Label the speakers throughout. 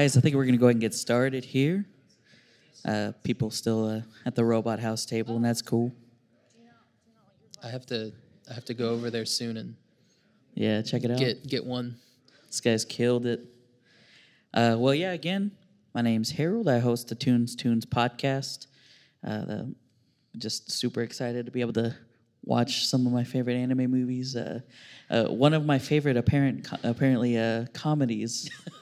Speaker 1: Guys, I think we're going to go ahead and get started here. Uh, people still uh, at the robot house table, and that's cool.
Speaker 2: I have to I have to go over there soon and
Speaker 1: Yeah, check it out.
Speaker 2: get get one.
Speaker 1: This guy's killed it. Uh, well, yeah, again, my name's Harold. I host the Tunes Tunes podcast. Uh, the, just super excited to be able to watch some of my favorite anime movies. Uh, uh, one of my favorite apparent apparently uh, comedies,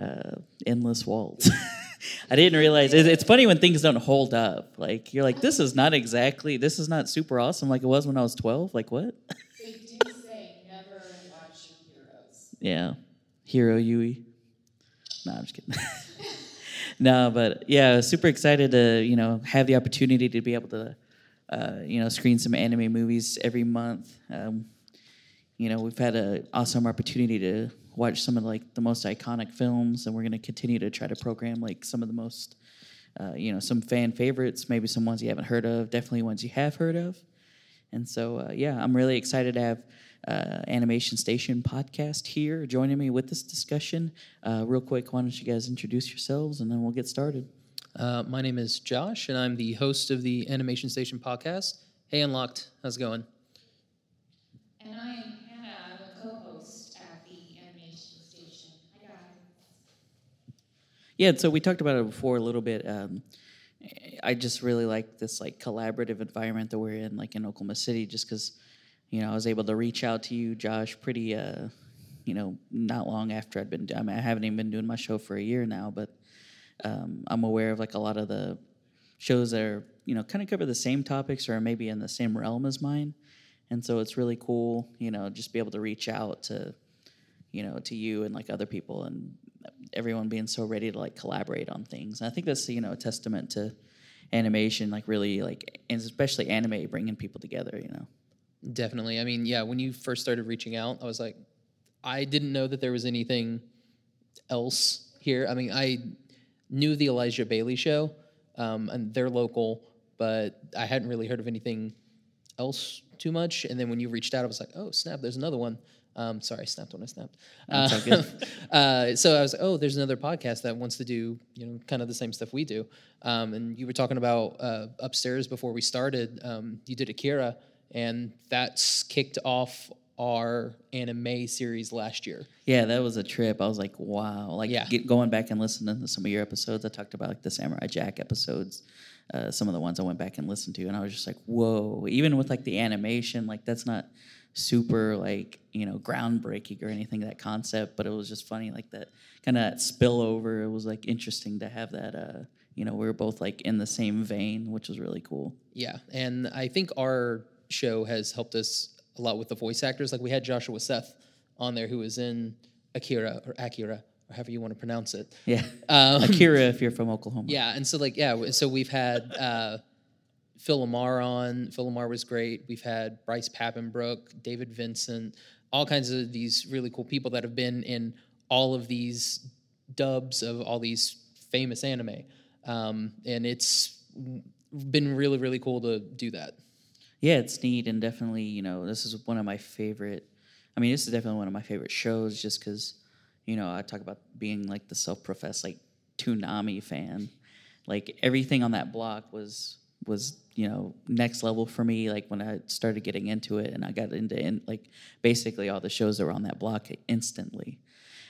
Speaker 1: uh, Endless Waltz. I didn't realize it, it's funny when things don't hold up. Like you're like, this is not exactly, this is not super awesome like it was when I was 12. Like what?
Speaker 3: They do say never watch your heroes.
Speaker 1: Yeah. Heero Yuy. No, I'm just kidding. no, but yeah, super excited to, you know, have the opportunity to be able to, uh, you know, screen some anime movies every month. Um, you know, we've had an awesome opportunity to watch some of like the most iconic films, and we're going to continue to try to program like some of the most, uh, you know, some fan favorites, maybe some ones you haven't heard of, definitely ones you have heard of. And so, uh, yeah, I'm really excited to have uh, Animation Station podcast here joining me with this discussion. Uh, real quick, why don't you guys introduce yourselves and then we'll get started.
Speaker 2: Uh, my name is Josh, and I'm the host of the Animation Station podcast. Hey, Unlocked, how's it going?
Speaker 3: And I am Hannah. I'm a co-host at the Animation Station. Hi guys.
Speaker 1: Yeah, so we talked about it before a little bit. Um, I just really like this like collaborative environment that we're in, like in Oklahoma City, just because you know I was able to reach out to you, Josh, pretty uh, you know not long after I'd been. I mean, I haven't even been doing my show for a year now, but um, I'm aware of like a lot of the shows that are you know kind of cover the same topics or maybe in the same realm as mine, and so it's really cool, you know, just be able to reach out to you know to you and like other people and everyone being so ready to like collaborate on things. And I think that's you know a testament to animation, like really like and especially anime bringing people together. You know.
Speaker 2: Definitely. I mean, yeah, when you first started reaching out, I was like, I didn't know that there was anything else here. I mean, I knew the Elijah Bailey show, um, and they're local, but I hadn't really heard of anything else too much. And then when you reached out, I was like, oh, snap, there's another one. Um, sorry, I snapped when I snapped. Uh, uh, so I was like, oh, there's another podcast that wants to do, you know, kind of the same stuff we do. Um, and you were talking about uh, upstairs before we started. Um, you did Akira, and that's kicked off our anime series last year.
Speaker 1: Yeah, that was a trip. I was like, wow. Like
Speaker 2: Yeah.
Speaker 1: get, going back and listening to some of your episodes. I talked about like the Samurai Jack episodes, uh, some of the ones I went back and listened to, and I was just like, whoa. Even with like the animation, like that's not super like you know groundbreaking or anything that concept, but it was just funny like that kind of spillover. It was like interesting to have that. Uh, you know, we were both like in the same vein, which was really cool.
Speaker 2: Yeah, and I think our show has helped us a lot with the voice actors. Like we had Joshua Seth on there, who was in Akira or Akira, or however you want to pronounce it.
Speaker 1: Yeah,
Speaker 2: Um,
Speaker 1: Akira, if you're from Oklahoma.
Speaker 2: Yeah, and so like yeah, so we've had uh, Phil LaMarr on. Phil LaMarr was great. We've had Bryce Papenbrook, David Vincent, all kinds of these really cool people that have been in all of these dubs of all these famous anime, um, and it's been really really cool to do that.
Speaker 1: Yeah, it's neat and definitely, you know, this is one of my favorite. I mean, this is definitely one of my favorite shows, just because, you know, I talk about being like the self-professed like Toonami fan. Like everything on that block was was you know next level for me. Like when I started getting into it, and I got into in, like basically all the shows that were on that block instantly.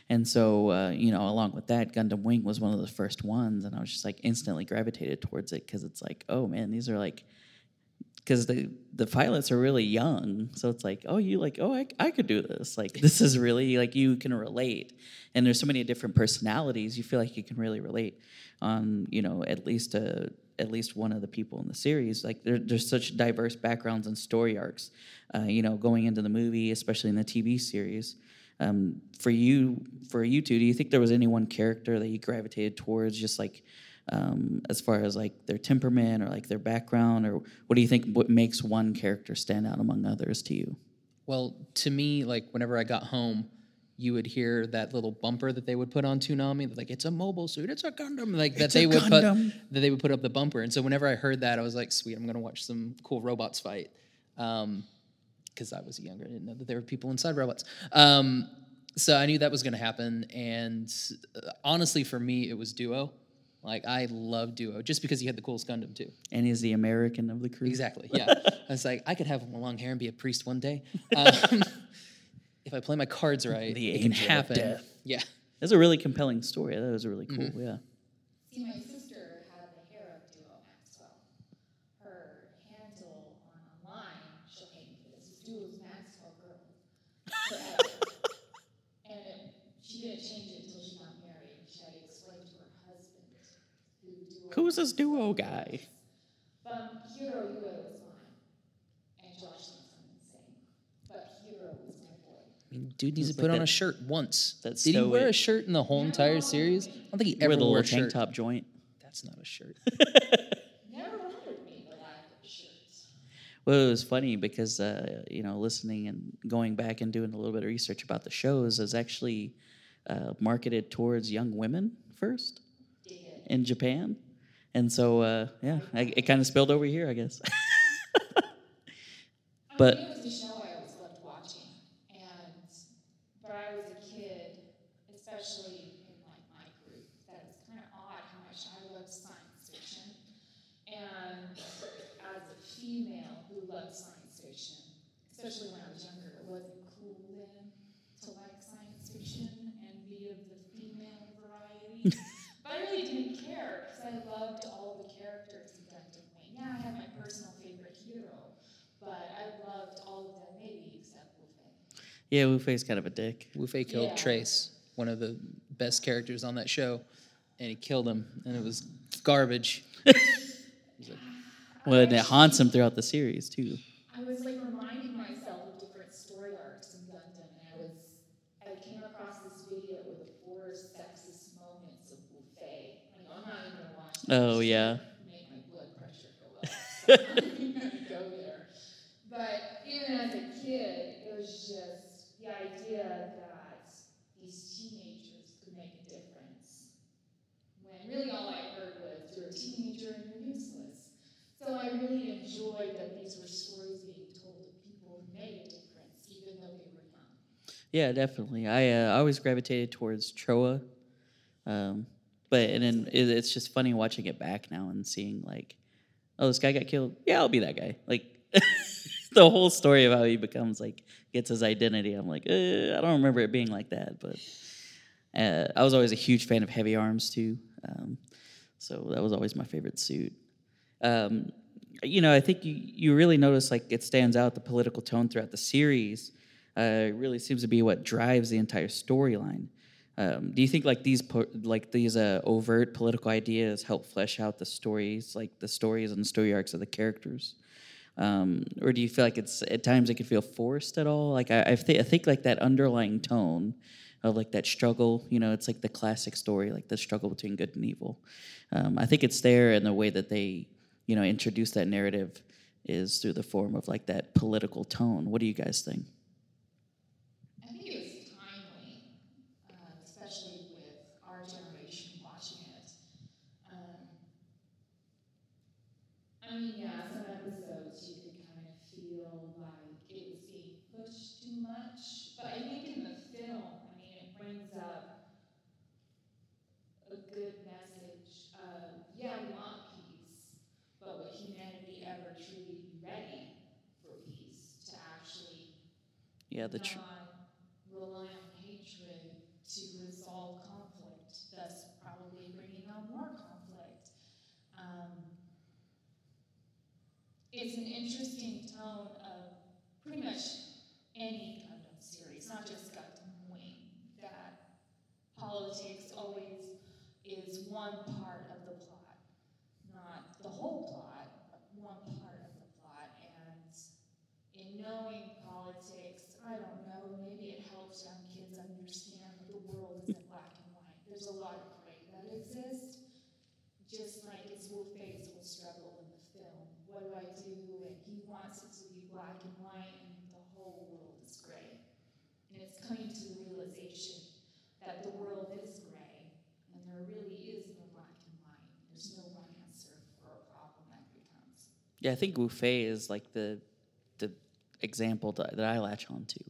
Speaker 1: And so, uh, you know, along with that, Gundam Wing was one of the first ones, and I was just like instantly gravitated towards it because it's like, oh man, these are like because the the pilots are really young so it's like oh you like oh I, I could do this like this is really like you can relate and there's so many different personalities you feel like you can really relate on you know at least uh at least one of the people in the series like there, there's such diverse backgrounds and story arcs uh, you know going into the movie especially in the tv series. Um, for you for you two do you think there was any one character that you gravitated towards just like um, as far as like their temperament or like their background or what do you think what makes one character stand out among others to you?
Speaker 2: Well, to me, like whenever I got home, you would hear that little bumper that they would put on Toonami, like it's a mobile suit, it's a Gundam, like that
Speaker 1: It's
Speaker 2: they would
Speaker 1: Gundam.
Speaker 2: put that they would put up the bumper. And so whenever I heard that, I was like, sweet, I'm gonna watch some cool robots fight. Um, because I was younger, I didn't know that there were people inside robots. Um, so I knew that was going to happen, and uh, honestly, for me, it was Duo. Like I love Duo just because he had the coolest Gundam too.
Speaker 1: And he's the American of the crew.
Speaker 2: Exactly. Yeah. I was like, I could have long hair and be a priest one day. Um, if I play my cards right,
Speaker 1: The
Speaker 2: it can
Speaker 1: angel of
Speaker 2: happen.
Speaker 1: death.
Speaker 2: Yeah.
Speaker 1: That's a really compelling story. That was really cool. Mm-hmm. Yeah.
Speaker 3: See, my sister had the hair of Duo Maxwell. Her handle on online, she'll hate me for this, is Duo's Maxwell Girl. And it, she didn't change it until she got married. She had to explain to her husband who Duo
Speaker 1: Who's this duo guy?
Speaker 3: But um, Heero Yuy was mine. And Josh thinks I'm insane. But Heero was my boy.
Speaker 2: I mean, dude needs to put
Speaker 1: like
Speaker 2: on
Speaker 1: that-
Speaker 2: a shirt once.
Speaker 1: that
Speaker 2: Did he wear a shirt in the whole entire series? I don't think he
Speaker 1: With
Speaker 2: ever
Speaker 1: the
Speaker 2: wore
Speaker 1: little
Speaker 2: a
Speaker 1: tank
Speaker 2: shirt.
Speaker 1: top joint.
Speaker 2: That's not a shirt.
Speaker 3: Never bothered me the lack of shirts.
Speaker 1: Well, it was funny because uh, you know, listening and going back and doing a little bit of research about the shows is actually uh, marketed towards young women first in Japan, and so uh, yeah, I, it kind of spilled over here, I guess. but
Speaker 3: I mean, it was a show I always loved watching, and but I was a kid, especially in like my group, that was kind of odd how much I loved science fiction, and as a female who loved science fiction, especially when I was younger, it wasn't cool then to like science fiction and be of the female variety. but I really didn't care because I loved all the characters in Gundam Wing. Yeah, I had my personal favorite Heero, but I loved all of them, maybe except Wu Fei.
Speaker 1: yeah, Wu Fei's kind of a dick.
Speaker 2: Wu Fei killed
Speaker 3: Yeah.
Speaker 2: Treize, one of the best characters on that show, and he killed him, and it was garbage.
Speaker 1: Well, and it haunts him throughout the series too.
Speaker 3: I was like reminding myself of different story arcs in Gundam, and I was I came across this video with the four sexist moments of Wu Fei. I know I'm not even gonna watch. that.
Speaker 1: Oh yeah.
Speaker 3: Make my blood pressure go up. So I'm not even gonna go there. But even as a kid, it was just the idea that these teenagers could make a difference. When really all I heard was you're a teenager and you're useless. So I really enjoyed that these were stories being told of people who made a difference, even though they were young.
Speaker 1: Yeah, definitely. I uh, always gravitated towards Trowa, um, but and then it, it's just funny watching it back now and seeing like, oh, this guy got killed. Yeah, I'll be that guy. Like the whole story of how he becomes like gets his identity. I'm like, uh, I don't remember it being like that, but uh, I was always a huge fan of Heavy Arms too. Um, so that was always my favorite suit. Um, you know, I think you, you really notice like it stands out the political tone throughout the series. Uh, really seems to be what drives the entire storyline. Um, do you think like these po- like these uh, overt political ideas help flesh out the stories, like the stories and the story arcs of the characters? Um, or do you feel like it's at times it can feel forced at all? Like I, I, th- I think like that underlying tone of like that struggle, you know, it's like the classic story, like the struggle between good and evil. Um, I think it's there in the way that they, you know, introduce that narrative is through the form of like that political tone. What do you guys think?
Speaker 3: I think it was timely, uh, especially with our generation watching it. Um, I mean, yeah, some episodes you could kind of feel like it was being pushed too much, but I think in the film, I mean, it brings up a good message of, yeah, we want peace, but would humanity ever truly be ready for peace to actually
Speaker 1: Yeah, the tr-
Speaker 3: not rely on hatred to resolve conflict, thus probably bringing on more conflict. Um, it's an interesting tone of pretty much any Gundam series, not just Gundam Wing, that politics always is one part of the plot, not the whole plot, but one part of the plot. And in knowing maybe it helps young kids understand that the world isn't black and white. There's a lot of gray that exists, just like it's Wu Fei's whole struggle in the film. What do I do? And he wants it to be black and white, and the whole world is gray. And it's coming to the realization that the world is gray, and there really is no black and white. There's no one answer for a problem that becomes.
Speaker 1: Yeah, I think Wu Fei is like the the example that, that I latch on to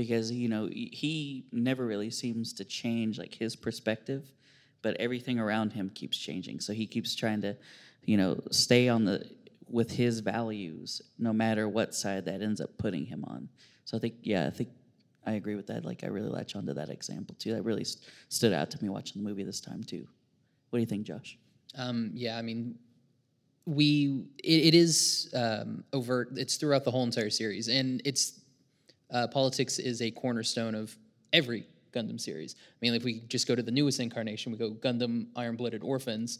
Speaker 1: because you know he- never really seems to change like his perspective, but everything around him keeps changing. So he keeps trying to, you know, stay on the with his values, no matter what side that ends up putting him on. So I think, yeah, I think I agree with that. Like I really latch onto that example too. That really st- stood out to me watching the movie this time too. What do you think, Josh?
Speaker 2: Um, yeah, I mean, we it, it is um, overt. It's throughout the whole entire series, and it's uh, politics is a cornerstone of every Gundam series. I mean, if we just go to the newest incarnation, we go Gundam Iron Blooded Orphans.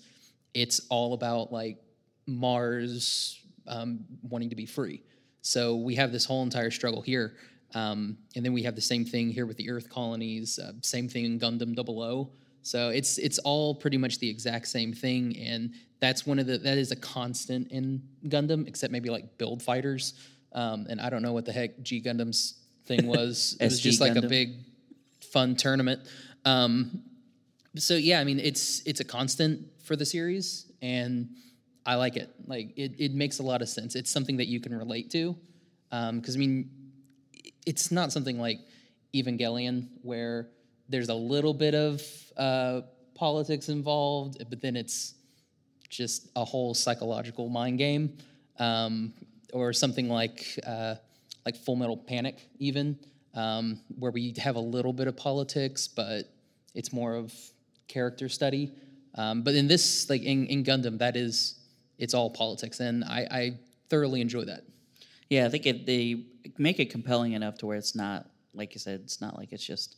Speaker 2: It's all about like Mars um, wanting to be free. So we have this whole entire struggle here. Um, and then we have the same thing here with the Earth colonies, uh, same thing in Gundam 00. So it's it's all pretty much the exact same thing, and that's one of the that is a constant in Gundam, except maybe like build fighters. Um, and I don't know what the heck G Gundam's thing was. it was just like a big fun tournament. Um, so yeah, I mean it's it's a constant for the series, and I like it. Like it, it makes a lot of sense. It's something that you can relate to, because I mean, it's not something like Evangelion where there's a little bit of uh, politics involved, but then it's just a whole psychological mind game, um, or something like uh, like Full Metal Panic, even um, where we have a little bit of politics, but it's more of character study. Um, but in this, like in, in Gundam, that is it's all politics, and I, I thoroughly enjoy that.
Speaker 1: Yeah, I think it, they make it compelling enough to where it's not like you said, it's not like it's just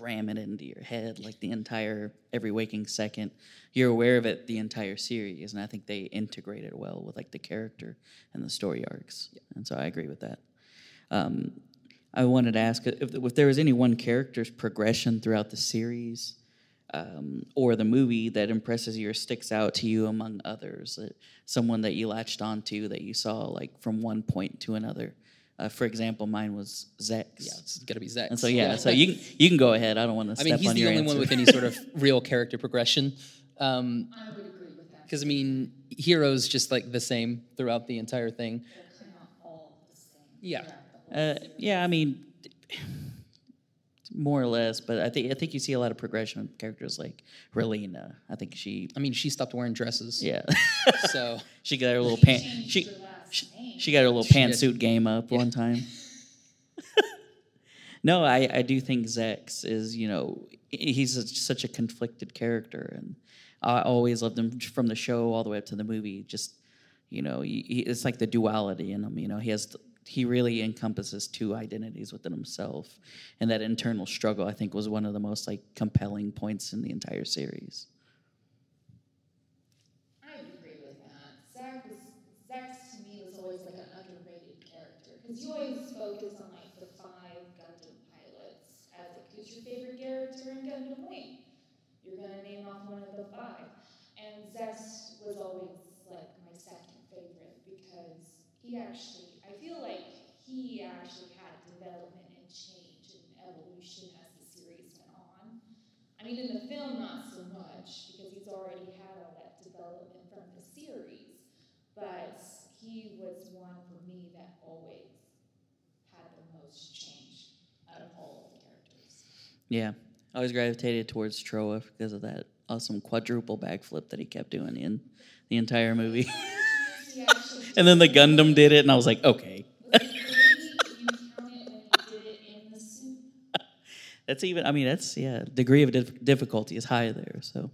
Speaker 1: ram it into your head like the entire every waking second. You're aware of it the entire series, and I think they integrate it well with like the character and the story arcs. And so I agree with that. Um, I wanted to ask if, if there was any one character's progression throughout the series um, or the movie that impresses you or sticks out to you among others. Someone that you latched onto that you saw like from one point to another. Uh, for example, mine was Zechs.
Speaker 2: Yeah, it's got to be Zechs.
Speaker 1: And so yeah, so you can, you can go ahead. I don't want to
Speaker 2: I mean, he's
Speaker 1: on
Speaker 2: the only
Speaker 1: answer.
Speaker 2: one with any sort of real character progression. Um,
Speaker 3: I would agree with that.
Speaker 2: because I mean, heroes just like the same throughout the entire thing.
Speaker 3: They're kind of all the same.
Speaker 2: Yeah.
Speaker 3: the
Speaker 1: Uh, yeah, I mean, more or less, but I think I think you see a lot of progression with characters like Relena. I think she,
Speaker 2: I mean, she stopped wearing dresses.
Speaker 1: yeah,
Speaker 2: So
Speaker 1: she got her little
Speaker 3: She
Speaker 1: pant. She
Speaker 3: her last
Speaker 1: she, she got her little pantsuit game up one time. no, I I do think Zechs is you know he's a, such a conflicted character, and I always loved him from the show all the way up to the movie. Just you know, he, he, it's like the duality in him. You know, he has he really encompasses two identities within himself, and that internal struggle I think was one of the most like compelling points in the entire series.
Speaker 3: I would agree with that. Zechs was Zechs to me was always like an underrated character because you always focus on like the five Gundam pilots as like who's your favorite character in Gundam Wing. You're gonna name off one of the five, and Zechs was always like my second favorite because he actually I feel like he actually had development and change and evolution as the series went on. I mean, in the film, not so much because he's already had all that development from the series. But he was one for me that always had the most change out of all of the characters.
Speaker 1: Yeah, I always gravitated towards Trowa because of that awesome quadruple backflip that he kept doing in the entire movie. And then the Gundam did it, and I was like, okay,
Speaker 3: was it three? You count it when he did it in the suit.
Speaker 1: that's even. I mean, that's yeah. Degree of dif- difficulty is high there. So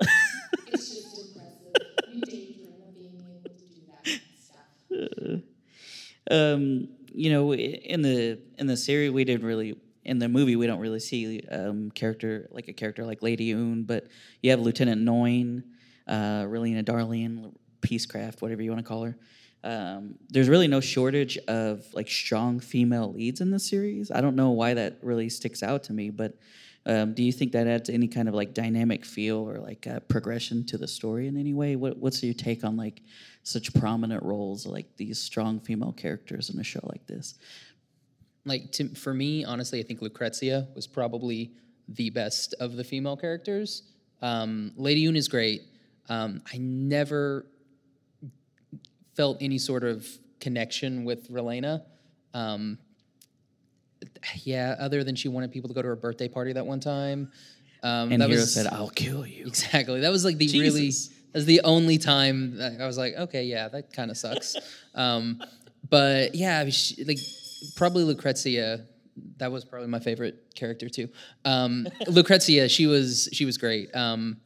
Speaker 3: It's just impressive. You daydream of being able to do that stuff.
Speaker 1: um, you know, in the in the series, we didn't really. In the movie, we don't really see um, character like a character like Lady Une, but you have Lieutenant Noin, uh, Relena Darlian, Peacecraft, whatever you want to call her. Um, there's really no shortage of like strong female leads in the series. I don't know why that really sticks out to me, but um, do you think that adds any kind of like dynamic feel or like uh, progression to the story in any way? What, what's your take on like such prominent roles like these strong female characters in a show like this?
Speaker 2: Like to, for me, honestly, I think Lucrezia was probably the best of the female characters. Um, Lady Une is great. Um, I never felt any sort of connection with Relena. Um, yeah, other than she wanted people to go to her birthday party that one time. Um,
Speaker 1: And
Speaker 2: that
Speaker 1: Heero
Speaker 2: was
Speaker 1: said, "I'll kill you."
Speaker 2: exactly that was like the
Speaker 1: Jesus.
Speaker 2: really that was the only time that I was like, okay, yeah, that kind of sucks. um, but yeah, she, like probably Lucrezia. That was probably my favorite character too. Um, Lucrezia, she was she was great. Um,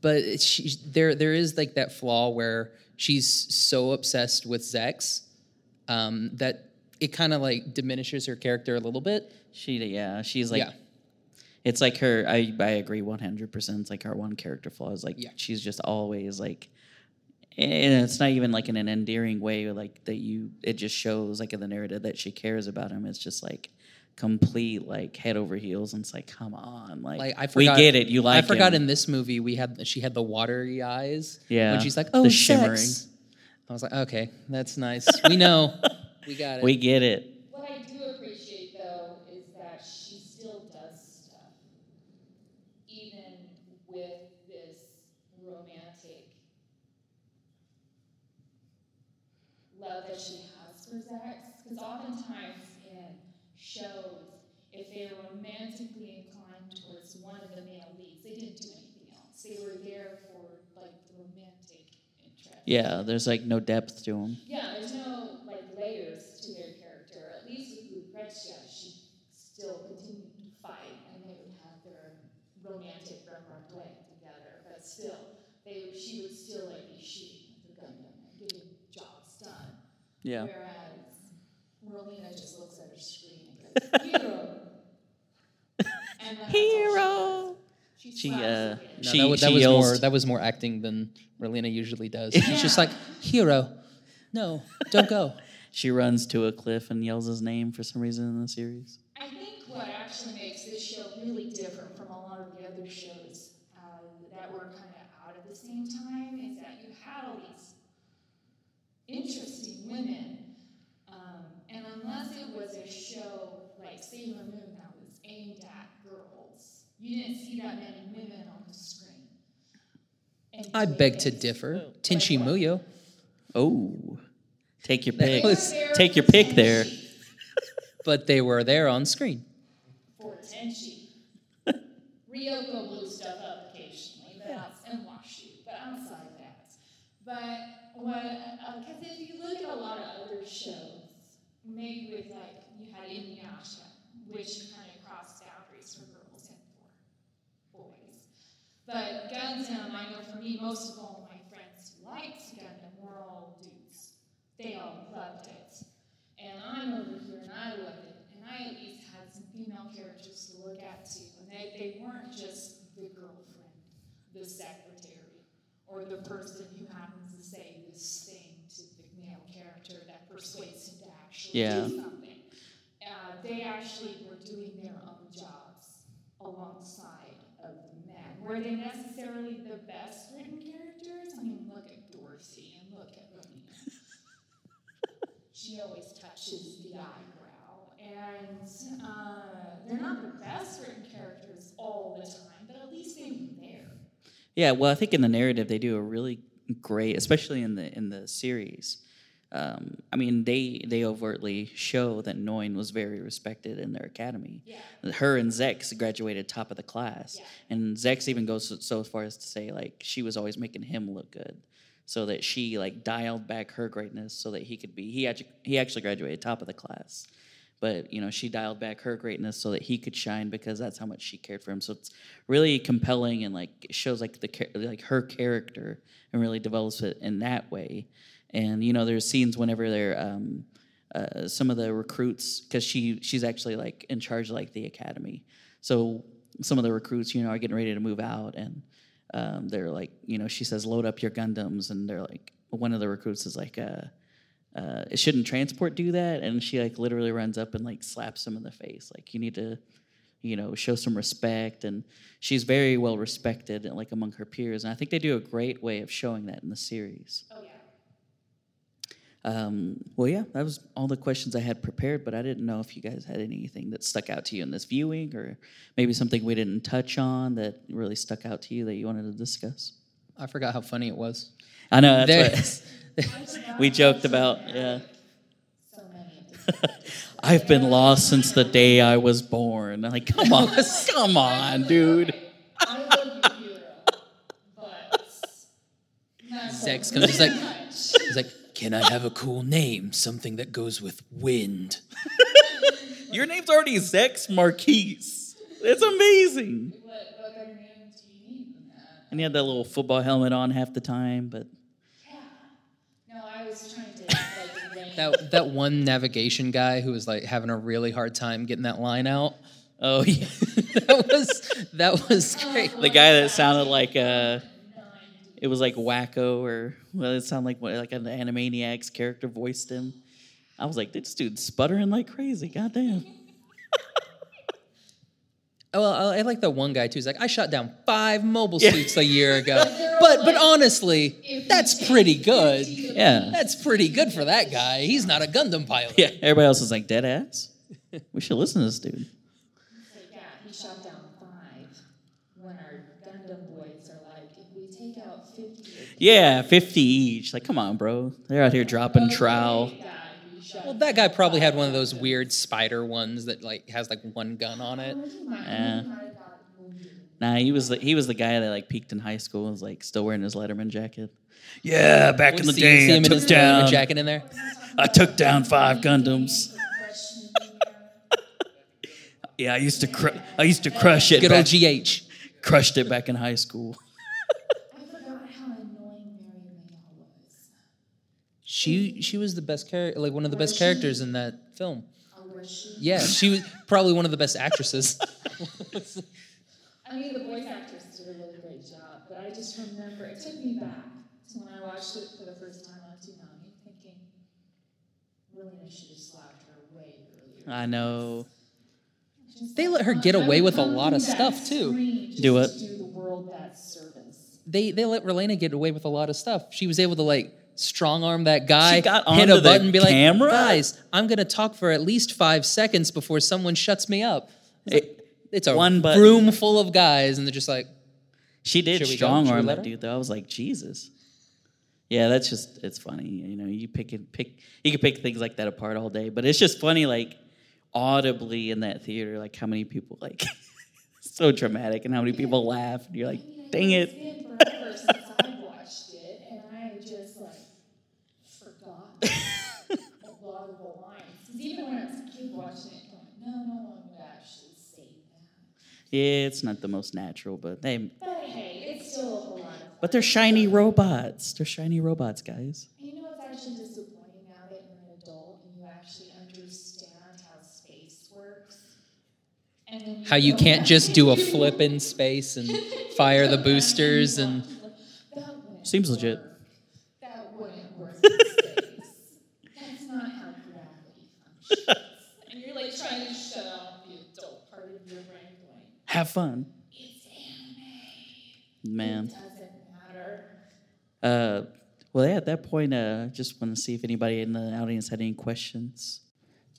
Speaker 2: but she, there there is like that flaw where she's so obsessed with Zechs um, that it kind of like diminishes her character a little bit.
Speaker 1: She, yeah, she's like,
Speaker 2: Yeah.
Speaker 1: it's like her. I I agree one hundred percent. It's like her one character flaw is like
Speaker 2: Yeah.
Speaker 1: she's just always like, and it's not even like in an endearing way, like that you. It just shows like in the narrative that she cares about him. It's just like complete like head over heels, and it's like, come on, like,
Speaker 2: Like I forgot,
Speaker 1: we get it. You like
Speaker 2: I forgot
Speaker 1: him.
Speaker 2: in this movie we had she had the watery eyes.
Speaker 1: Yeah.
Speaker 2: When she's like, oh The
Speaker 1: shimmering.
Speaker 2: Zechs. I was like, okay, that's nice. We know. we got it.
Speaker 1: we get it.
Speaker 3: What I do appreciate though is that she still does stuff, even with this romantic love that she has for Zechs. Because oftentimes in shows, if they were romantically inclined towards one of the male leads, they didn't do anything else. They were there for like the romantic interest.
Speaker 1: Yeah, there's like no depth to them.
Speaker 3: Yeah, there's no like layers to their character. At least with Lucrezia, she still continued to fight, and they would have their romantic repartee together. But still, they she would still like be shooting the Gundam and getting jobs done.
Speaker 1: Yeah.
Speaker 3: Whereas Relena just looks at her screen and goes, "Heero." and then that's all She.
Speaker 1: She, uh.
Speaker 2: No,
Speaker 1: She-
Speaker 2: that, was, that
Speaker 1: she
Speaker 2: was
Speaker 1: yells-
Speaker 2: more that was more acting than Relena usually does. She's just like, Heero, no, don't go.
Speaker 1: She runs to a cliff and yells his name for some reason in the series.
Speaker 3: I think what actually makes this show really different from a lot of the other shows uh, that were kind of out at the same time is that you had all these interesting women, um, and unless it was a show like Sailor Moon that was aimed at girls, you didn't see that many women on the screen. And
Speaker 2: I beg to
Speaker 3: things.
Speaker 2: differ. Tenchi Muyo.
Speaker 1: Oh, take your pick.
Speaker 2: was-
Speaker 1: Take your
Speaker 3: for
Speaker 1: pick there.
Speaker 2: But they were there on screen.
Speaker 3: for Tenchi. Ryoko blew stuff up occasionally, but outs- and Washu, but outside that. But what, uh, because if you look at a lot of other shows, maybe with like, you had Inuyasha, which kind of crossed boundaries for girls and for boys. But Gundam, I know for me, most of all my friends who liked Gundam were all dudes. They all loved it. And I'm over here and I loved it. And I at least had some female characters to look at too. And they, they weren't just the girlfriend, the secretary, or the person who happens to say this thing to the male character that persuades him to actually
Speaker 1: Yeah.
Speaker 3: do something. Uh, they actually were doing their own jobs alongside of the men. Were they necessarily the best written characters? I mean, look at Dorsey and look at Romina. she always touches the eyebrow. And uh, they're not the best written characters all the time, but at least they.
Speaker 1: Yeah, well, I think in the narrative they do a really great, especially in the in the series. Um, I mean, they they overtly show that Noin was very respected in their academy.
Speaker 3: Yeah.
Speaker 1: Her and Zechs graduated top of the class,
Speaker 3: Yeah.
Speaker 1: and Zechs even goes so, so far as to say like she was always making him look good, so that she like dialed back her greatness so that he could be. He actually he actually graduated top of the class, but you know she dialed back her greatness so that he could shine because that's how much she cared for him. So it's really compelling and like shows like the like her character and really develops it in that way. And you know, there's scenes whenever they're um, uh, some of the recruits because she she's actually like in charge of like the academy. So some of the recruits, you know, are getting ready to move out, and um, they're like, you know, she says, "Load up your Gundams," and they're like, one of the recruits is like, uh, uh, "Shouldn't transport do that?" And she like literally runs up and like slaps him in the face, like, "You need to." you know show some respect and she's very well respected like among her peers and i think they do a great way of showing that in the series
Speaker 3: Oh, yeah.
Speaker 1: um, well yeah that was all the questions i had prepared but i didn't know if you guys had anything that stuck out to you in this viewing or maybe something we didn't touch on that really stuck out to you that you wanted to discuss
Speaker 2: I forgot how funny it was.
Speaker 1: i know
Speaker 2: There-
Speaker 1: that's what we joked about yeah I've been lost since the day I was born. Like, come on, come on, dude.
Speaker 2: Zechs comes. He's like, he's like, can I have a cool name? Something that goes with wind.
Speaker 1: Your name's already Zechs Marquise. It's amazing. And he had that little football helmet on half the time, but
Speaker 3: Yeah. No, I was trying to like rank
Speaker 2: That that one navigation guy who was like having a really hard time getting that line out.
Speaker 1: oh yeah.
Speaker 2: that was that was great.
Speaker 1: the guy that sounded like uh it was like wacko or well it sounded like like an animaniacs character voiced him i was like this dude's sputtering like crazy goddamn
Speaker 2: Oh, well, I I like that one guy too. He's like, I shot down five mobile
Speaker 1: Yeah.
Speaker 2: suits a year ago.
Speaker 3: they're
Speaker 2: But but honestly, that's pretty good.
Speaker 1: yeah
Speaker 2: That's pretty good for that guy. He's not a Gundam pilot.
Speaker 1: yeah everybody else is like dead ass we should listen to this dude
Speaker 3: yeah, he shot down five. When our Gundam boys are like, if we take out 50
Speaker 1: yeah 50 each like come on bro they're out here dropping trowel
Speaker 2: Well, that guy probably had one of those weird spider ones that like has like one gun on it.
Speaker 3: He might- he
Speaker 1: Yeah.
Speaker 3: might have got wounded.
Speaker 1: nah he was the he was the guy that like peaked in high school and was like still wearing his letterman jacket yeah back in the
Speaker 2: See- see
Speaker 1: day i
Speaker 2: him in
Speaker 1: took
Speaker 2: his Letterman
Speaker 1: down
Speaker 2: jacket in there.
Speaker 1: i took down five gundams yeah i used to cr- i used to crush it
Speaker 2: Good
Speaker 1: back-
Speaker 2: old GH.
Speaker 1: crushed it back in high school
Speaker 3: I forgot how annoying Mary Mayall was.
Speaker 2: She she was the best character, like one of the best characters in that film.
Speaker 3: Oh, she?
Speaker 2: Yeah, she was probably one of the best actresses.
Speaker 3: I mean, the voice actress did a really great job, but I just remember it took me back to when I watched it for the first time on Toonami, thinking, really, I should have slapped her way earlier.
Speaker 1: i know
Speaker 3: Just
Speaker 2: They let her get away with a lot of stuff, too.
Speaker 1: Do
Speaker 3: to
Speaker 1: what?
Speaker 3: Do the world that service.
Speaker 2: they they let Relena get away with a lot of stuff. She was able to like strong arm that guy,
Speaker 1: She got
Speaker 2: hit a
Speaker 1: the
Speaker 2: button, be like,
Speaker 1: camera?
Speaker 2: guys, I'm gonna talk for at least five seconds before someone shuts me up.
Speaker 1: It-
Speaker 2: It's a
Speaker 1: One button.
Speaker 2: room full of guys, and they're just like,
Speaker 1: She did
Speaker 2: Should we
Speaker 1: strong
Speaker 2: Should we
Speaker 1: arm that dude though. I was like, Jesus. Yeah, that's just it's funny. You know, you pick it pick you can pick things like that apart all day. But it's just funny, like audibly in that theater, like how many people like so dramatic and how many people laugh and you're like, dang it.
Speaker 3: It's been forever since I watched it, and I just like forgot a lot of the lines. 'Cause even when I was a kid watching it, going, no, no one would actually say that.
Speaker 1: Yeah, it's not the most natural, but they
Speaker 3: But hey, it's still a whole lot of fun.
Speaker 1: but they're shiny robots. They're shiny robots, guys.
Speaker 3: You know what's actually disappointing now that you're an adult and you actually understand how space works? And then
Speaker 2: how you can't
Speaker 3: back
Speaker 2: just do a flip in space and fire the boosters and
Speaker 3: That
Speaker 1: Seems legit.
Speaker 3: That wouldn't work in space. That's not how gravity functions. and you're like trying to shut off the adult part of your brain going,
Speaker 1: Have fun. Man. Uh well yeah, at that point, uh just want to see if anybody in the audience had any questions.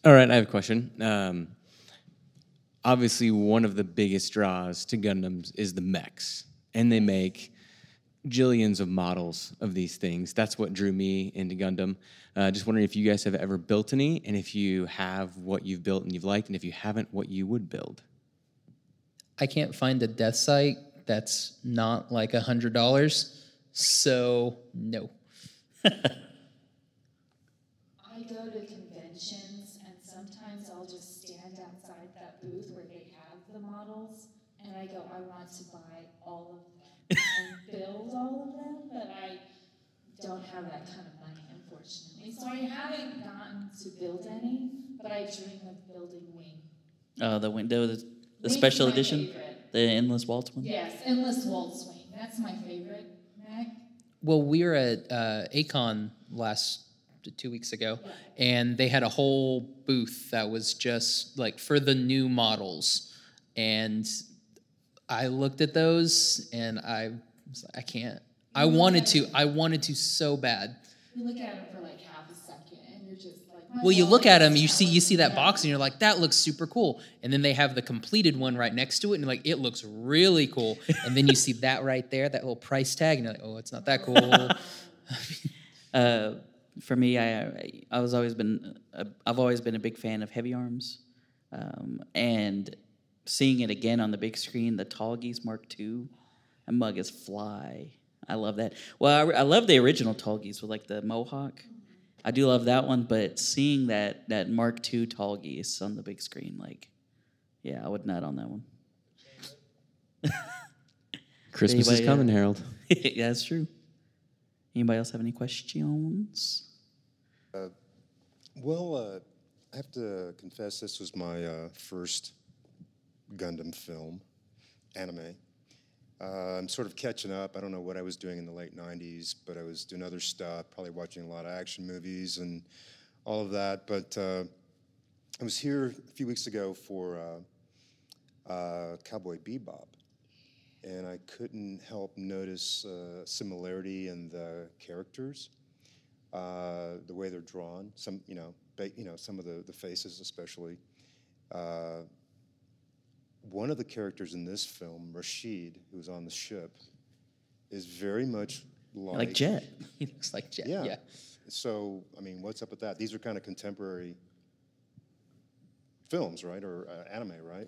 Speaker 4: All right, I have a question. Um, obviously, one of the biggest draws to Gundams is the mechs, and they make jillions of models of these things. That's what drew me into Gundam. Uh, just wondering if you guys have ever built any, and if you have, what you've built and you've liked, and if you haven't, what you would build.
Speaker 2: I can't find a Deathscythe that's not like a hundred dollars. So no.
Speaker 3: I go to conventions and sometimes I'll just stand outside that booth where they have the models and I go, I want to buy all of them and build all of them, but I don't have that kind of money, unfortunately. So I haven't gotten to build any, but I dream of building Wing.
Speaker 1: Uh the window the, the special edition,
Speaker 3: favorite.
Speaker 1: the endless waltz one.
Speaker 3: Yes, Endless Waltz Wing. That's my favorite, Mac.
Speaker 2: Well, we were at uh, A-Kon last two weeks ago, and they had a whole booth that was just like for the new models, and I looked at those and I was like, I can't. I wanted to. I wanted to so bad.
Speaker 3: You look at them for like half a second and you're just like, my
Speaker 2: Well, you look at them, you see you see that box, and you're like, that looks super cool. And then they have the completed one right next to it, and you're like, it looks really cool. And then you see that right there, that little price tag, and you're like, oh, it's not that cool.
Speaker 1: Uh, for me, I I- was always been a, I've always been a big fan of Heavy Arms, um, and seeing it again on the big screen, the Tallgeese Mark II, that mug is fly. I love that. Well, I, I love the original Tallgeese with like the mohawk. I do love that one, but seeing that that Mark II Tallgeese on the big screen, like, yeah, I would nut on that one.
Speaker 4: Christmas is
Speaker 1: Anybody, uh,
Speaker 4: coming, Harold.
Speaker 1: yeah, that's true. Anybody else have any questions?
Speaker 5: Well, uh, I have to confess, this was my uh, first Gundam film, anime. Uh, I'm sort of catching up. I don't know what I was doing in the late 90s, but I was doing other stuff, probably watching a lot of action movies and all of that. But uh, I was here a few weeks ago for uh, uh, Cowboy Bebop, and I couldn't help notice uh, similarity in the characters uh, the way they're drawn. Some, you know, ba- you know, some of the, the faces, especially. Uh, one of the characters in this film, Rashid, who's on the ship, is very much like,
Speaker 1: Like Jet.
Speaker 2: He looks like Jet.
Speaker 5: Yeah.
Speaker 2: Yeah.
Speaker 5: So, I mean, what's up with that? These are kind of contemporary films, right, or uh, anime, right?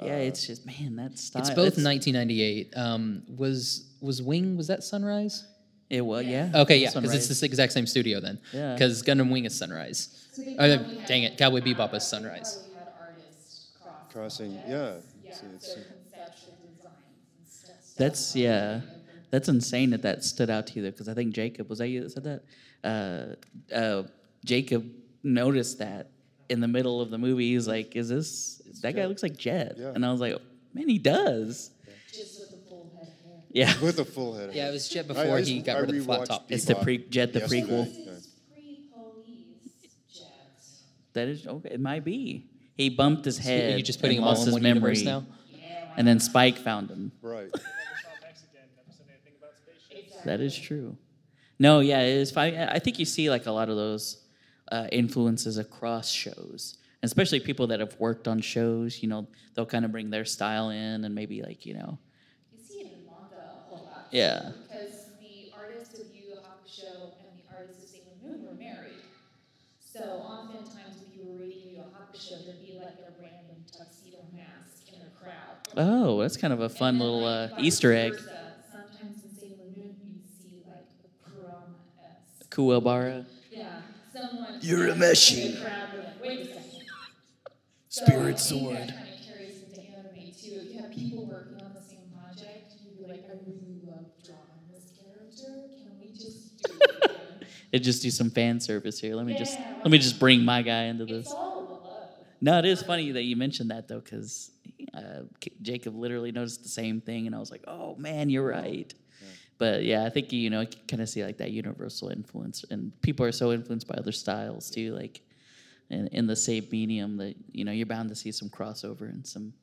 Speaker 1: Yeah, it's just man, that style.
Speaker 2: It's both 1998. Um, was was Wing? Was that Sunrise?
Speaker 1: It was, yeah.
Speaker 2: Okay, yeah, because it's the exact same studio then.
Speaker 1: Yeah.
Speaker 2: Because Gundam Wing is Sunrise.
Speaker 3: So
Speaker 2: Oh, dang it, Cowboy Bebop is Sunrise.
Speaker 3: Probably had artists cross.
Speaker 5: Crossing,
Speaker 3: yes,
Speaker 5: yeah.
Speaker 3: Yeah,
Speaker 5: See,
Speaker 3: so conceptual designs and stuff.
Speaker 1: That's yeah. That's insane that that stood out to you though, because I think Jacob was that you that said that. Uh, uh, Jacob noticed that in the middle of the movie. He's like, "Is this that guy looks like Jet?"
Speaker 5: Yeah.
Speaker 1: And I was like, "Man, he does."
Speaker 3: Just with the full head of hair.
Speaker 1: Yeah,
Speaker 5: With a full head.
Speaker 2: Yeah, it was Jet
Speaker 5: I-
Speaker 2: before
Speaker 5: I
Speaker 2: he got
Speaker 5: I
Speaker 2: rid of the flat
Speaker 5: rewatched
Speaker 2: top.
Speaker 1: It's the pre- Jet the
Speaker 5: yesterday.
Speaker 1: prequel.
Speaker 3: This is pre-police jet.
Speaker 1: that is okay. It might be. He bumped his head.
Speaker 2: You're just putting
Speaker 1: and
Speaker 2: them all
Speaker 1: lost
Speaker 2: in
Speaker 1: his
Speaker 2: one
Speaker 1: memory,
Speaker 2: universe now.
Speaker 1: and then Spike found him.
Speaker 5: Right.
Speaker 1: That is true. No, yeah, it is fine. I think you see like a lot of those uh, influences across shows, and especially people that have worked on shows. You know, they'll kind of bring their style in, and maybe like you know,
Speaker 3: You see it in manga a whole lot.
Speaker 1: Yeah.
Speaker 3: Because the artist of Yu Yu Hakusho and the artist of Sailor Moon were married. So oftentimes if you were reading Yu Yu Hakusho, there'd be like a random tuxedo mask in the crowd.
Speaker 1: oh, that's kind of a fun
Speaker 3: And then,
Speaker 1: little
Speaker 3: like,
Speaker 1: uh, Easter egg.
Speaker 3: versa, Sometimes in Sailor Moon you see like a Kurama-esque.
Speaker 1: Kuwabara.
Speaker 3: Yeah, someone.
Speaker 1: You're a
Speaker 3: in
Speaker 1: machine.
Speaker 3: The crowd would like, wait a second.
Speaker 1: Spirit
Speaker 3: think
Speaker 1: sword.
Speaker 3: That kind of carries into anime too. If you have people working on the same project, you'd be like, I really love drawing this character. Can we just do it again?
Speaker 1: It just do some fan service here. Let me just let me just bring my guy into
Speaker 3: it's
Speaker 1: this. No, it is funny that you mentioned that though, because uh, K- Jacob literally noticed the same thing, and I was like, "Oh man, you're right." But yeah, I think you know, kind of see like that universal influence, and people are so influenced by other styles too, like in, in the same medium that you know you're bound to see some crossover and some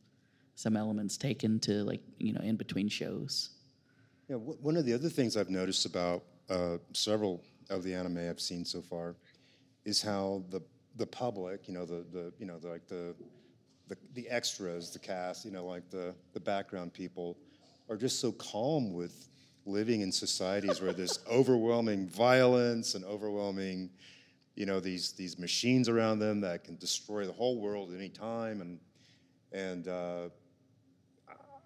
Speaker 1: some elements taken to like you know in between shows.
Speaker 5: Yeah, wh- one of the other things I've noticed about uh, several of the anime I've seen so far is how the the public, you know, the, the you know, the, like the, the the extras, the cast, you know, like the the background people, are just so calm with living in societies where there's overwhelming violence and overwhelming, you know, these these machines around them that can destroy the whole world at any time, and and uh,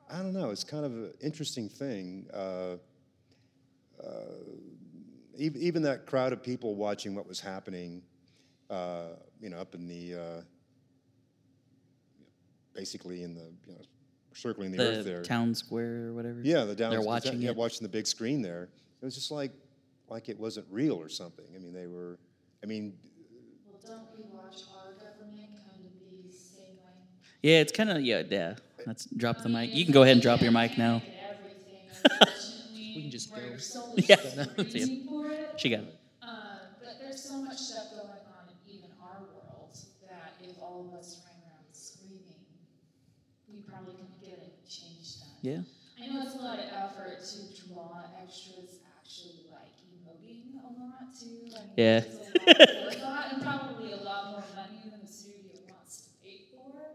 Speaker 5: I don't know. It's kind of an interesting thing. Uh, uh, even, even that crowd of people watching what was happening, uh, you know, up in the, uh, basically in the, you know, circling the, earth there.
Speaker 1: town square or whatever.
Speaker 5: Yeah, the down.
Speaker 1: They're watching
Speaker 5: yeah,
Speaker 1: it.
Speaker 5: watching the big screen there. It was just like, like it wasn't real or something. I mean, they were. I mean,
Speaker 3: Well, don't we watch our government kind of be the same way?
Speaker 1: Yeah, it's kind of yeah, yeah. Let's drop the mic. You can go ahead and drop your mic now.
Speaker 3: we
Speaker 2: can just go.
Speaker 1: Yeah.
Speaker 3: For it.
Speaker 1: She got it.
Speaker 3: Uh, but there's so much stuff going on in even our world that if all of us ran around screaming, we probably couldn't get it changed done.
Speaker 1: Yeah.
Speaker 3: I know it's a lot of effort to draw extras actually like emoting a lot too. I mean,
Speaker 1: Yeah.
Speaker 3: It's a lot and probably a lot more money than the studio wants to pay for,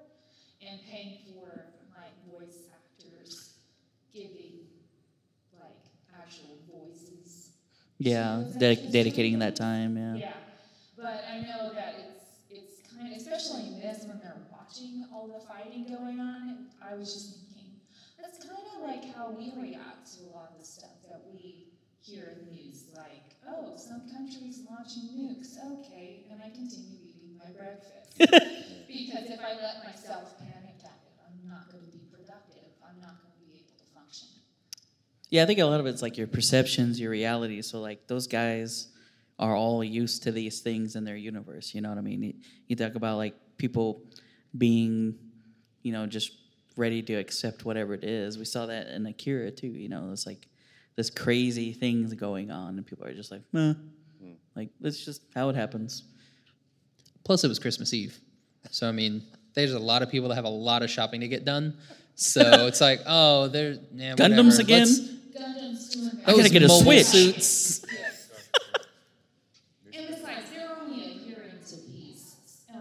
Speaker 3: and paying for like voice actors giving like actual voices.
Speaker 1: Yeah,
Speaker 3: shows,
Speaker 1: dedic- dedicating that time. Yeah.
Speaker 3: Yeah, but I know that it's it's kind of especially in this when they're watching all the fighting going on. I was just thinking that's kind of like how we react to a lot of the stuff that we hear in the news. Like, oh, some countries launching nukes. Okay, and I continue eating my breakfast because if I let myself panic at it, I'm not going to be productive. I'm not going to be able to function.
Speaker 1: Yeah, I think a lot of it's like your perceptions, your reality. So like those guys are all used to these things in their universe. You know what I mean? You, you talk about like people being, you know, just ready to accept whatever it is. We saw that in Akira too. You know, it's like this crazy things going on, and people are just like, Meh. Hmm. like it's just how it happens.
Speaker 2: Plus, it was Christmas Eve. So, I mean, there's a lot of people that have a lot of shopping to get done. So it's like, oh, they're yeah,
Speaker 1: Gundams
Speaker 2: whatever.
Speaker 1: again?
Speaker 2: Let's-
Speaker 3: Gundam's doing
Speaker 1: I gotta get a Switch.
Speaker 2: Suits.
Speaker 3: And besides, they're only adhering to peace.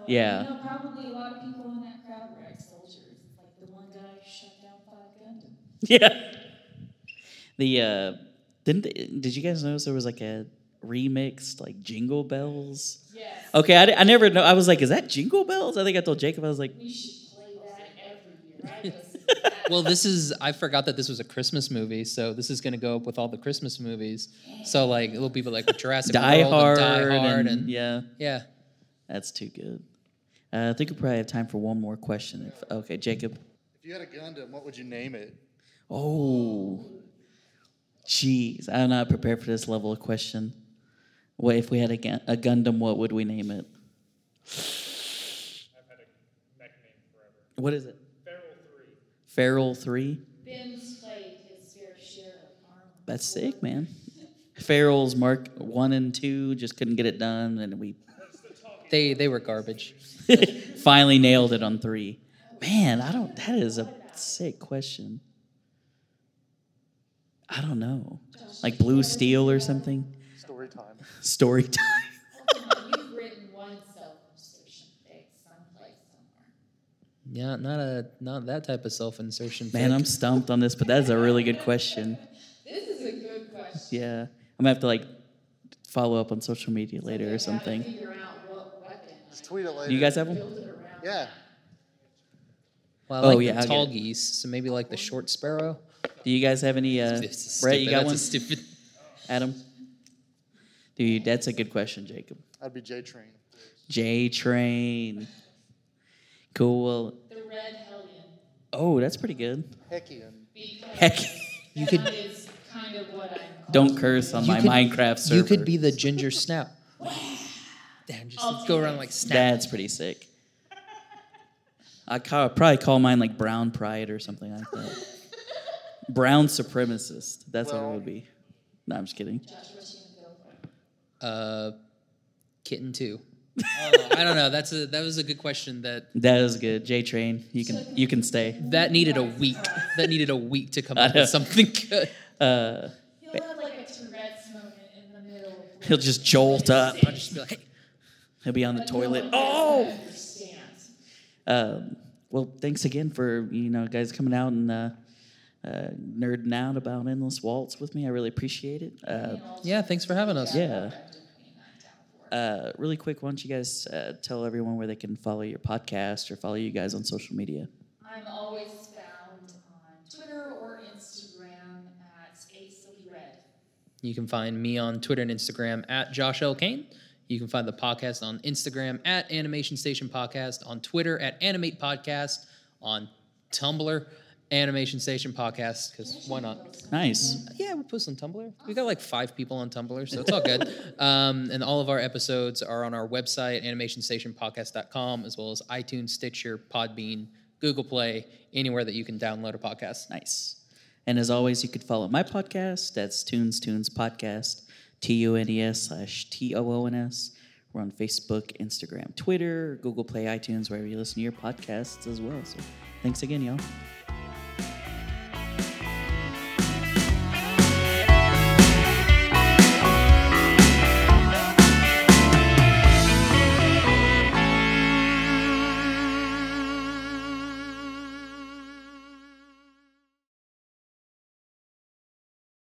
Speaker 1: Yeah.
Speaker 3: You know, probably a lot of people in that crowd were ex-soldiers. Like the one guy shut down five Gundam.
Speaker 1: Yeah. The uh didn't they, did you guys notice there was like a remixed like Jingle Bells?
Speaker 3: Yes.
Speaker 1: Okay, I, I never know. I was like, is that Jingle Bells? I think I told Jacob I was like,
Speaker 3: We should play that every year. I listen to that.
Speaker 2: Well, this is, I forgot that this was a Christmas movie. So this is going to go up with all the Christmas movies. So, like, it'll be like Jurassic
Speaker 1: Die
Speaker 2: World
Speaker 1: Hard,
Speaker 2: and Die Hard.
Speaker 1: and,
Speaker 2: And,
Speaker 1: yeah,
Speaker 2: yeah.
Speaker 1: that's too good. Uh, I think we probably have time for one more question. If, okay, Jacob.
Speaker 6: If you had a Gundam, what would you name it?
Speaker 1: Oh, jeez, I'm not prepared for this level of question. What if we had a, Gun- a Gundam? What would we name it?
Speaker 7: I've had a mech name forever.
Speaker 1: What is it?
Speaker 7: Feral 3.
Speaker 1: Feral Three.
Speaker 3: Ben's played his fair share of Arnold.
Speaker 1: That's sick, man. Feral's Mark One and Two just couldn't get it done, and we
Speaker 2: They, they were garbage.
Speaker 1: finally nailed it on three. Man, I don't. That is a sick question. I don't know, like Blue Steel or something.
Speaker 6: Story time.
Speaker 1: Story time.
Speaker 3: You've written one self-insertion thing someplace somewhere.
Speaker 2: Yeah, not a not that type of self insertion.
Speaker 1: Man, I'm stumped on this, but that is a really good question.
Speaker 3: This is a good question.
Speaker 1: Yeah, I'm gonna have to like follow up on social media later or
Speaker 3: Gotta
Speaker 1: something.
Speaker 3: Figure out what weapon.
Speaker 6: Just tweet it later.
Speaker 1: Do you guys have them?
Speaker 3: Build it around.
Speaker 6: Yeah.
Speaker 2: Well, I like
Speaker 1: Oh, yeah,
Speaker 2: the Tallgeese, so maybe like the short sparrow.
Speaker 1: Do you guys have any? Uh,
Speaker 2: This is
Speaker 1: Brett, you got
Speaker 2: That's
Speaker 1: one?
Speaker 2: a stupid.
Speaker 1: Adam. Dude, that's a good question, Jacob.
Speaker 6: I'd be J Train.
Speaker 1: J Train. Cool.
Speaker 3: The Red Hellion.
Speaker 1: oh, that's pretty good.
Speaker 6: Heckian.
Speaker 3: Because
Speaker 1: Heck,
Speaker 2: You could-
Speaker 3: kind of what I'm
Speaker 1: don't curse on my
Speaker 2: could-
Speaker 1: Minecraft server.
Speaker 2: You could be the ginger snap. Damn, just go around like snap.
Speaker 1: That's pretty sick. I ca- probably call mine like Brown Pride or something like that. Brown supremacist. That's what it would be. No, I'm just kidding.
Speaker 3: Josh, what you gonna go for?
Speaker 2: Uh, kitten too. Oh, I don't know. That's a that was a good question. That
Speaker 1: That is good. J Train, you can you can stay.
Speaker 2: that needed a week. That needed a week to come
Speaker 1: I
Speaker 2: up with something good.
Speaker 1: Uh,
Speaker 3: He'll have like a Tourette's moment in the middle.
Speaker 1: he'll just jolt up.
Speaker 2: I'll just be like, hey,
Speaker 1: He'll be on the
Speaker 3: But
Speaker 1: toilet.
Speaker 3: no one
Speaker 1: Oh.
Speaker 3: understands.
Speaker 1: Um, well, thanks again for you know guys coming out and uh, uh, nerding out about Endless Waltz with me. I really appreciate it. Uh,
Speaker 2: yeah, thanks for having us.
Speaker 1: yeah. Uh, really quick, why don't you guys uh, tell everyone where they can follow your podcast or follow you guys on social media?
Speaker 3: I'm always found on Twitter or Instagram at ASilkyRed.
Speaker 2: You can find me on Twitter and Instagram at Josh L. Kane. You can find the podcast on Instagram at Animation Station Podcast, on Twitter at Animate Podcast, on Tumblr, Animation Station Podcast, because why not?
Speaker 1: Nice.
Speaker 2: Yeah, we'll post on Tumblr. We got like five people on Tumblr, so it's all good. um, and all of our episodes are on our website, animationstationpodcast.com, as well as iTunes, Stitcher, Podbean, Google Play, anywhere that you can download a podcast.
Speaker 1: Nice. And as always, you could follow my podcast. That's Tunes Toons Podcast, T U N E S slash T O O N S. We're on Facebook, Instagram, Twitter, Google Play, iTunes, wherever you listen to your podcasts as well. So thanks again, y'all.